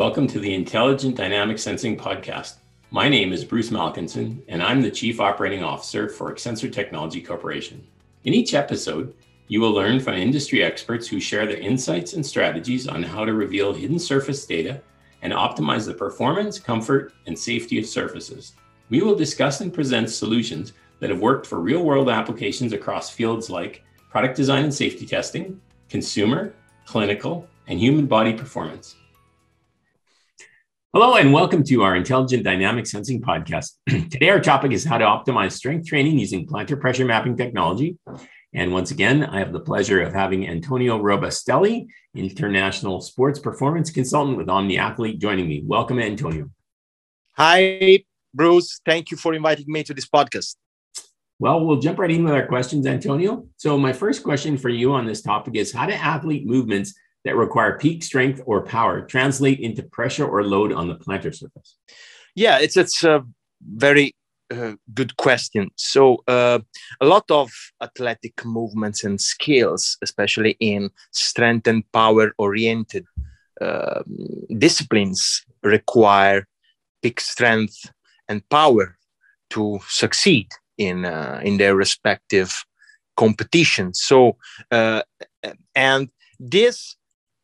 Welcome to the Intelligent Dynamic Sensing Podcast. My name is Bruce Malkinson, and I'm the Chief Operating Officer for XSENSOR Technology Corporation. In each episode, you will learn from industry experts who share their insights and strategies on how to reveal hidden surface data and optimize the performance, comfort, and safety of surfaces. We will discuss and present solutions that have worked for real world applications across fields like product design and safety testing, consumer, clinical, and human body performance. Hello, and welcome to our Intelligent Dynamic Sensing podcast. Today, our topic is how to optimize strength training using plantar pressure mapping technology. And once again, I have the pleasure of having Antonio Robustelli, international sports performance consultant with Omni Athlete, joining me. Welcome, Antonio. Hi, Bruce. Thank you for inviting me to this podcast. Well, we'll jump right in with our questions, Antonio. So, my first question for you on this topic is how do athlete movements that require peak strength or power translate into pressure or load on the plantar surface? Yeah, it's it's a very uh, good question. So, uh, a lot of athletic movements and skills, especially in strength and power oriented uh, disciplines, require peak strength and power to succeed in uh, in their respective competitions. So, uh, and this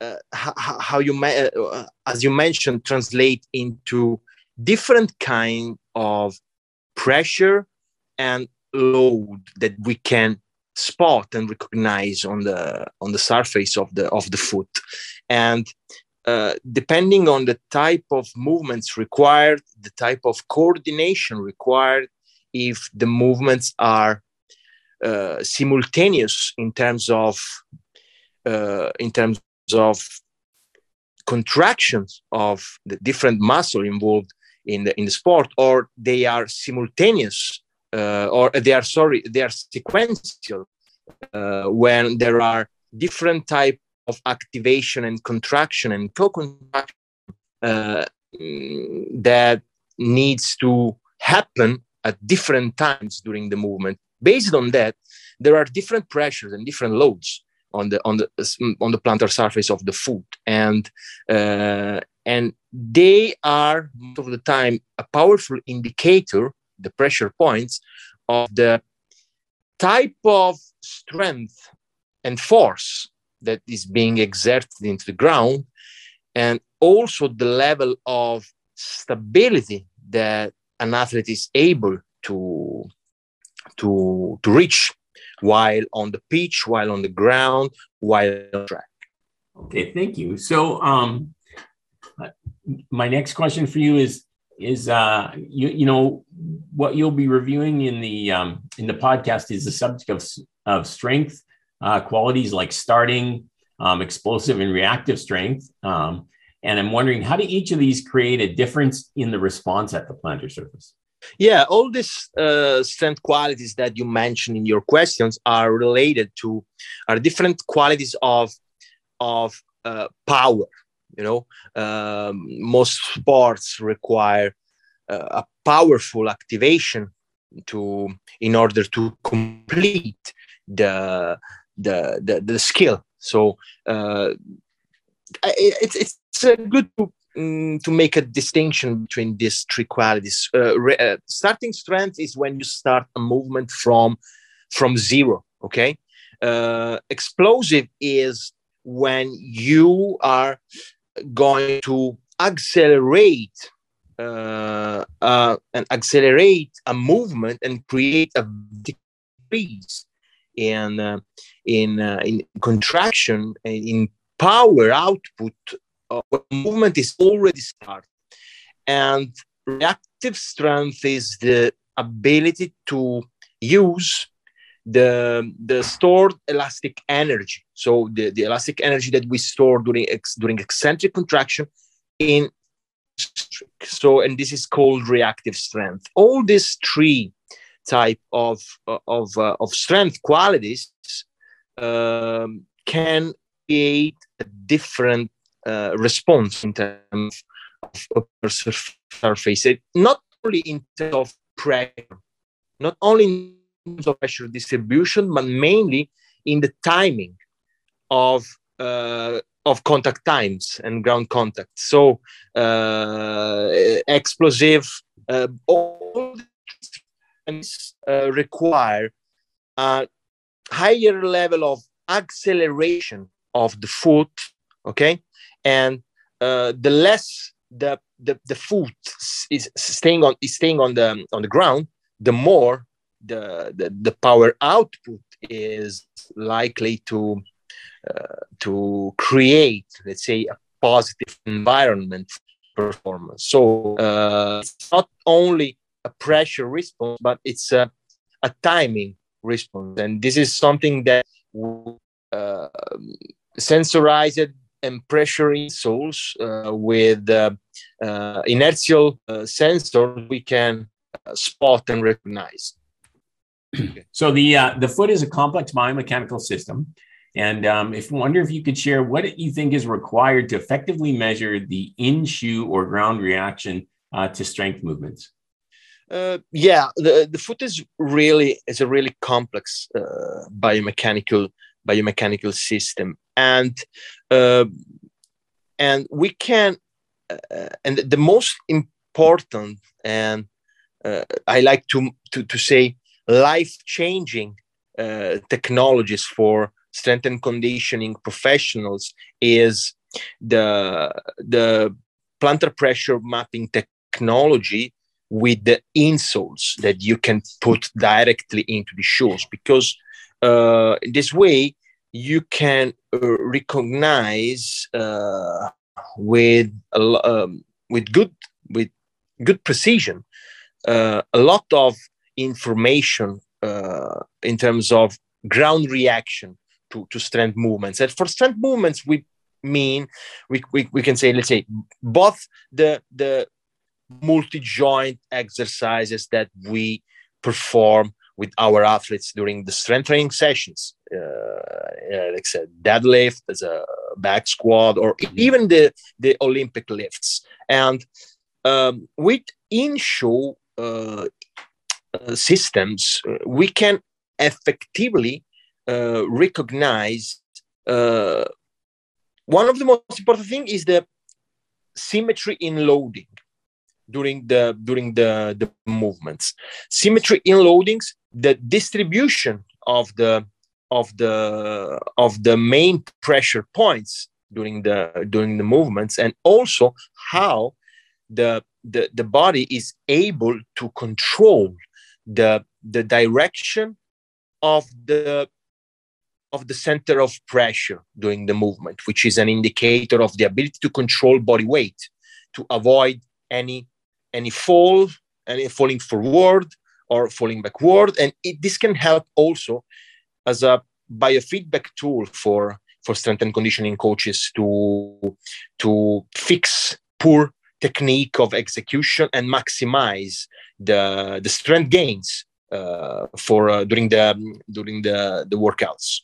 uh, how, you uh, as you mentioned translate into different kind of pressure and load that we can spot and recognize on the on the surface of the of the foot. And uh, depending on the type of movements required the type of coordination required if the movements are uh, simultaneous in terms of uh, in terms of contractions of the different muscle involved in the in the sport or they are simultaneous uh, or they are sorry they are sequential uh, when there are different type of activation and contraction and co-contraction uh, that needs to happen at different times during the movement. Based on that there are different pressures and different loads on the on the on the plantar surface of the foot and uh, and they are most of the time a powerful indicator the pressure points of the type of strength and force that is being exerted into the ground and also the level of stability that an athlete is able to to to reach while on the pitch, while on the ground, while on track. Okay, thank you. So, um, my next question for you is is uh, you you know what you'll be reviewing in the um, in the podcast is the subject of of strength uh, qualities like starting, um, explosive, and reactive strength. Um, and I'm wondering how do each of these create a difference in the response at the plantar surface? Yeah, all these uh, strength qualities that you mentioned in your questions are related to are different qualities of of uh, power. You know, um, most sports require uh, a powerful activation to in order to complete the the the, the skill. So uh, it's it's good to mm, to make a distinction between these three qualities. Uh, re, uh, starting strength is when you start a movement from from zero. Okay, uh, explosive is when you are going to accelerate uh, uh, and accelerate a movement and create a decrease in uh, in uh, in contraction in power output uh, movement is already started. And reactive strength is the ability to use the, the stored elastic energy. So the, the elastic energy that we store during, ex, during eccentric contraction in so and this is called reactive strength all these three type of of uh, of strength qualities um, can create a different uh, response in terms of surface, not only in terms of pressure, not only in terms of pressure distribution, but mainly in the timing of uh, of contact times and ground contact. So uh, explosive, uh, all things uh, require a higher level of acceleration of the foot. Okay, and uh, the less the, the the foot is staying on is staying on the on the ground, the more the the, the power output is likely to uh, to create, let's say, a positive environment performance. So uh, it's not only a pressure response, but it's a, a timing response. And this is something that uh, sensorized and pressure insoles uh, with uh, uh, inertial uh, sensors we can spot and recognize. so the the foot is a complex biomechanical system and um, if wonder if you could share what you think is required to effectively measure the in shoe or ground reaction uh, to strength movements. Uh, yeah, the, the foot is really is a really complex uh, biomechanical biomechanical system, and uh, and we can uh, and the most important and uh, I like to to to say life changing technologies for strength and conditioning professionals is the the plantar pressure mapping technology with the insoles that you can put directly into the shoes because uh, this way you can uh, recognize uh, with um, with good with good precision uh, a lot of information uh, in terms of ground reaction to, to strength movements. And for strength movements, we mean we, we, we can say, let's say, both the the multi-joint exercises that we perform with our athletes during the strength training sessions, uh, uh, like I said, deadlift as a back squat, or even the the Olympic lifts. And um, with in-shoe uh, uh systems, we can effectively uh, recognize uh, one of the most important thing is the symmetry in loading during the during the, the movements symmetry in loadings the distribution of the of the of the main pressure points during the during the movements and also how the the, the body is able to control the the direction of the of the center of pressure during the movement, which is an indicator of the ability to control body weight to avoid any any fall, any falling forward or falling backward. And it, this can help also as a biofeedback tool for for strength and conditioning coaches to to fix poor technique of execution and maximize the the strength gains uh, for uh, during the during the the workouts.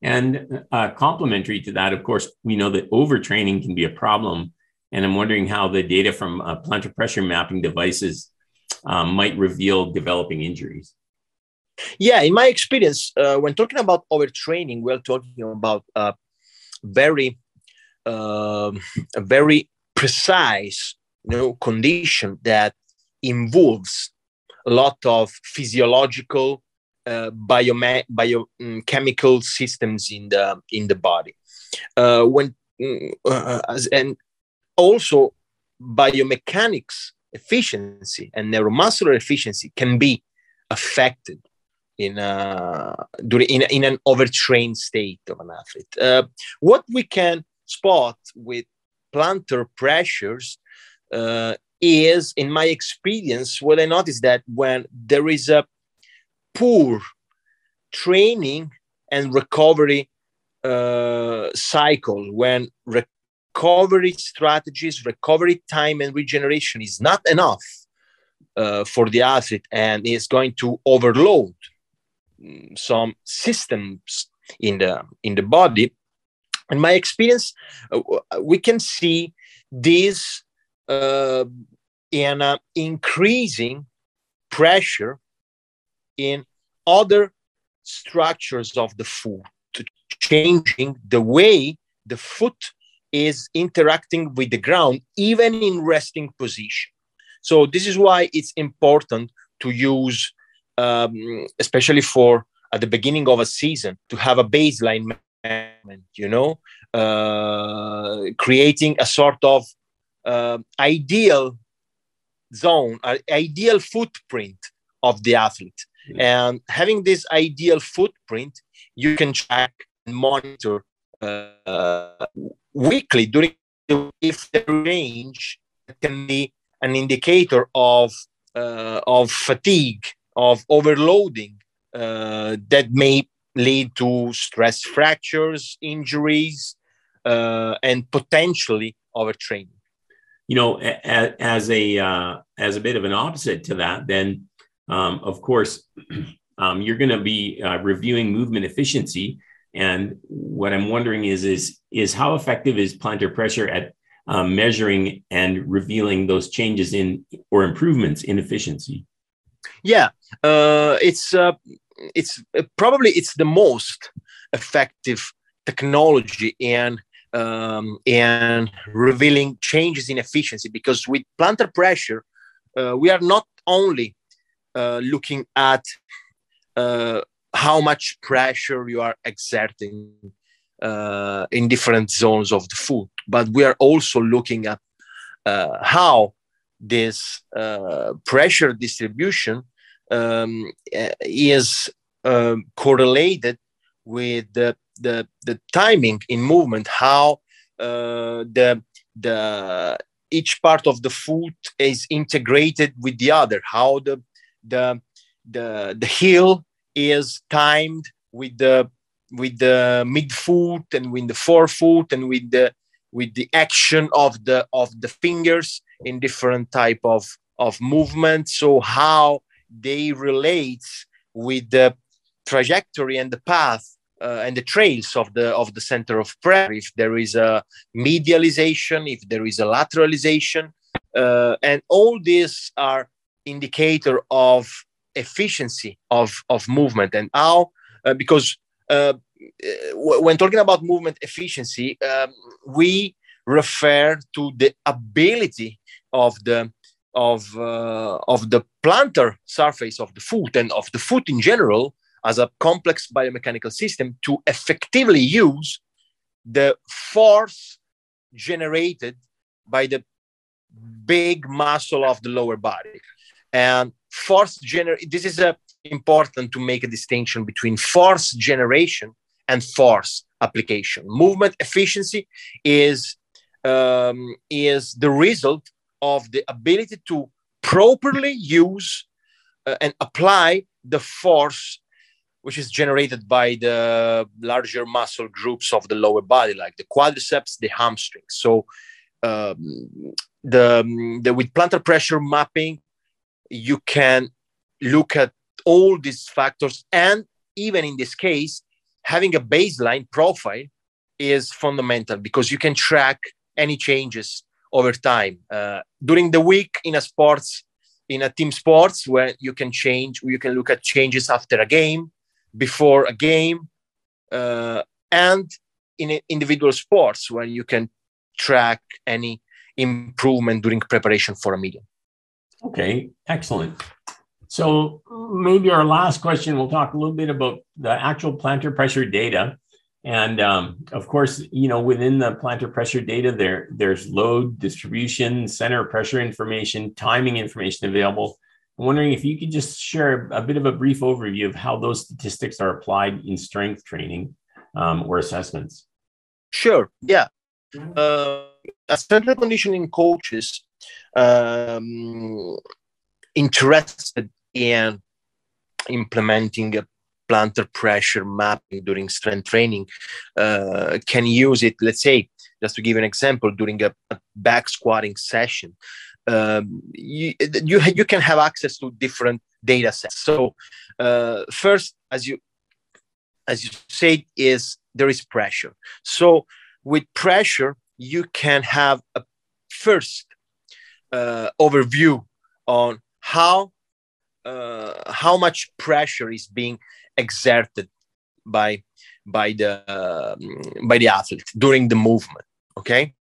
And uh, complementary to that, of course, we know that overtraining can be a problem. And I'm wondering how the data from uh, plantar pressure mapping devices um, might reveal developing injuries. Yeah, in my experience, uh, when talking about overtraining, we're talking about a very, um, a very precise, you know, condition that involves a lot of physiological uh, biochemical um, systems in the in the body. Uh, when mm, uh, and also biomechanics efficiency and neuromuscular efficiency can be affected in a, during, in, in an overtrained state of an athlete. Uh, what we can spot with plantar pressures uh, is, in my experience, what I noticed that when there is a poor training and recovery uh, cycle when recovery strategies, recovery time, and regeneration is not enough uh, for the athlete and is going to overload mm, some systems in the in the body. In my experience, uh, we can see this uh, in increasing pressure in other structures of the foot, changing the way the foot is interacting with the ground even in resting position. So this is why it's important to use, um, especially for at the beginning of a season, to have a baseline management. You know, uh, creating a sort of uh, ideal zone, an ideal footprint of the athlete. Mm-hmm. And having this ideal footprint, you can track and monitor uh, weekly during the, if the range can be an indicator of uh, of fatigue, of overloading uh, that may lead to stress fractures, injuries, uh, and potentially overtraining. You know, as, a uh, as a bit of an opposite to that, then um, of course um, you're going to be uh, reviewing movement efficiency. And what I'm wondering is is is how effective is plantar pressure at um, measuring and revealing those changes in or improvements in efficiency? Yeah, uh, it's uh, it's uh, probably it's the most effective technology in um, and revealing changes in efficiency because with plantar pressure uh, we are not only uh, looking at uh, how much pressure you are exerting uh, in different zones of the foot but we are also looking at uh, how this uh, pressure distribution um, is um, correlated with the, the, the timing in movement, how uh, the, the, each part of the foot is integrated with the other, how the, the, the, the heel is timed with the with the midfoot and with the forefoot and with the with the action of the of the fingers in different type of of movement. So how they relate with the trajectory and the path uh, and the trails of the of the center of prayer. If there is a medialization if there is a lateralization uh, and all these are indicator of efficiency of of movement and how uh, because uh, when talking about movement efficiency, um, we refer to the ability of the of uh, of the plantar surface of the foot and of the foot in general as a complex biomechanical system to effectively use the force generated by the big muscle of the lower body. And force generation this is a important to make a distinction between force generation and force application. Movement efficiency is um, is the result of the ability to properly use uh, and apply the force which is generated by the larger muscle groups of the lower body, like the quadriceps, the hamstrings. So, um, the, the with plantar pressure mapping, you can look at all these factors, and even in this case, having a baseline profile is fundamental because you can track any changes over time. Uh, during the week in a sports in a team sports where you can change you can look at changes after a game before a game uh, and in individual sports where you can track any improvement during preparation for a meeting okay excellent so maybe our last question, we'll talk a little bit about the actual plantar pressure data. And um, of course, you know, within the plantar pressure data, there there's load, distribution, center pressure information, timing information available. I'm wondering if you could just share a bit of a brief overview of how those statistics are applied in strength training um, or assessments. Sure. Yeah. Uh, as strength conditioning coaches, um, interested in implementing a plantar pressure mapping during strength training uh, can use it let's say just to give an example during a, a back squatting session. Um, you, you, you can have access to different data sets. So uh, first as you as you said is there is pressure. So with pressure you can have a first uh, overview on how uh, how much pressure is being exerted by by the um, by the athlete during the movement. Okay,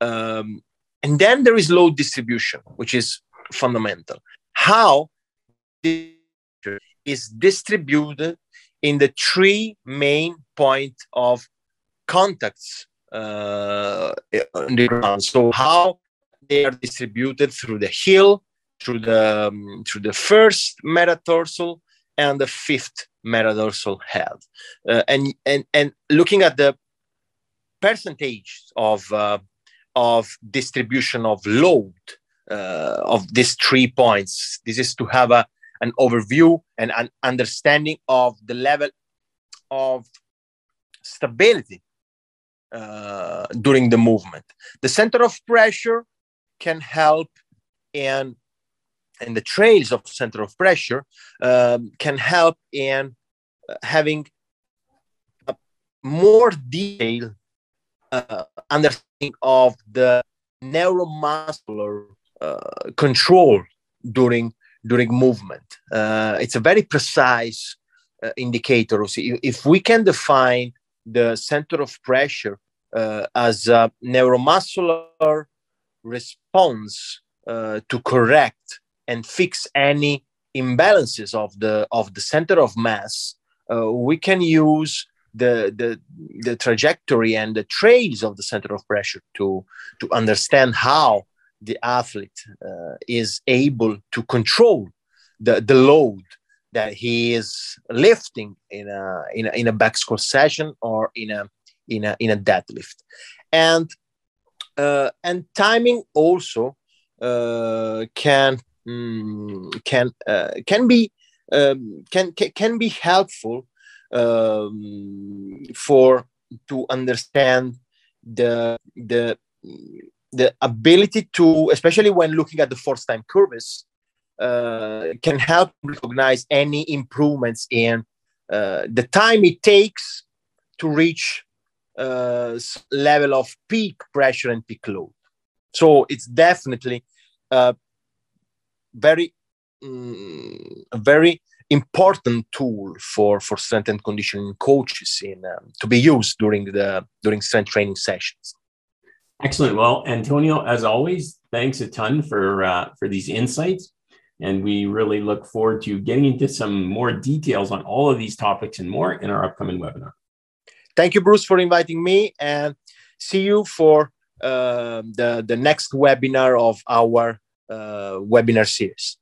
um, and then there is load distribution, which is fundamental. How is distributed in the three main point of contacts uh, on the ground. So how they are distributed through the heel, through the um, through the first metatarsal and the fifth metatarsal head, uh, and and and looking at the percentage of uh, of distribution of load uh, of these three points. This is to have a an overview and an understanding of the level of stability uh, during the movement. The center of pressure can help in and the trails of center of pressure um, can help in uh, having a more detailed uh, understanding of the neuromuscular uh, control during during movement. Uh, it's a very precise uh, indicator. So if we can define the center of pressure uh, as a neuromuscular response uh, to correct and fix any imbalances of the of the center of mass, uh, we can use the, the the trajectory and the trails of the center of pressure to to understand how the athlete uh, is able to control the, the load that he is lifting in a, in a, in a back squat session or in a, in a, in a deadlift. And, uh, and timing also uh, can, mm, can, uh, can be, um, can, can, can be helpful um, for to understand the, the the ability to, especially when looking at the force time curves, uh, can help recognize any improvements in uh, the time it takes to reach uh, level of peak pressure and peak load. So it's definitely a very, mm, very important tool for for strength and conditioning coaches in um, to be used during the during strength training sessions. Excellent. Well, Antonio, as always, thanks a ton for uh, for these insights, and we really look forward to getting into some more details on all of these topics and more in our upcoming webinar. Thank you, Bruce, for inviting me, and see you for uh, the the next webinar of our uh, webinar series.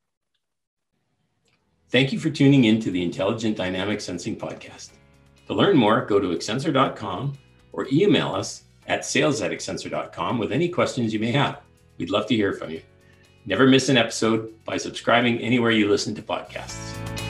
Thank you for tuning in to the Intelligent Dynamic Sensing podcast. To learn more, go to XSENSOR.com or email us at sales at XSENSOR.com with any questions you may have. We'd love to hear from you. Never miss an episode by subscribing anywhere you listen to podcasts.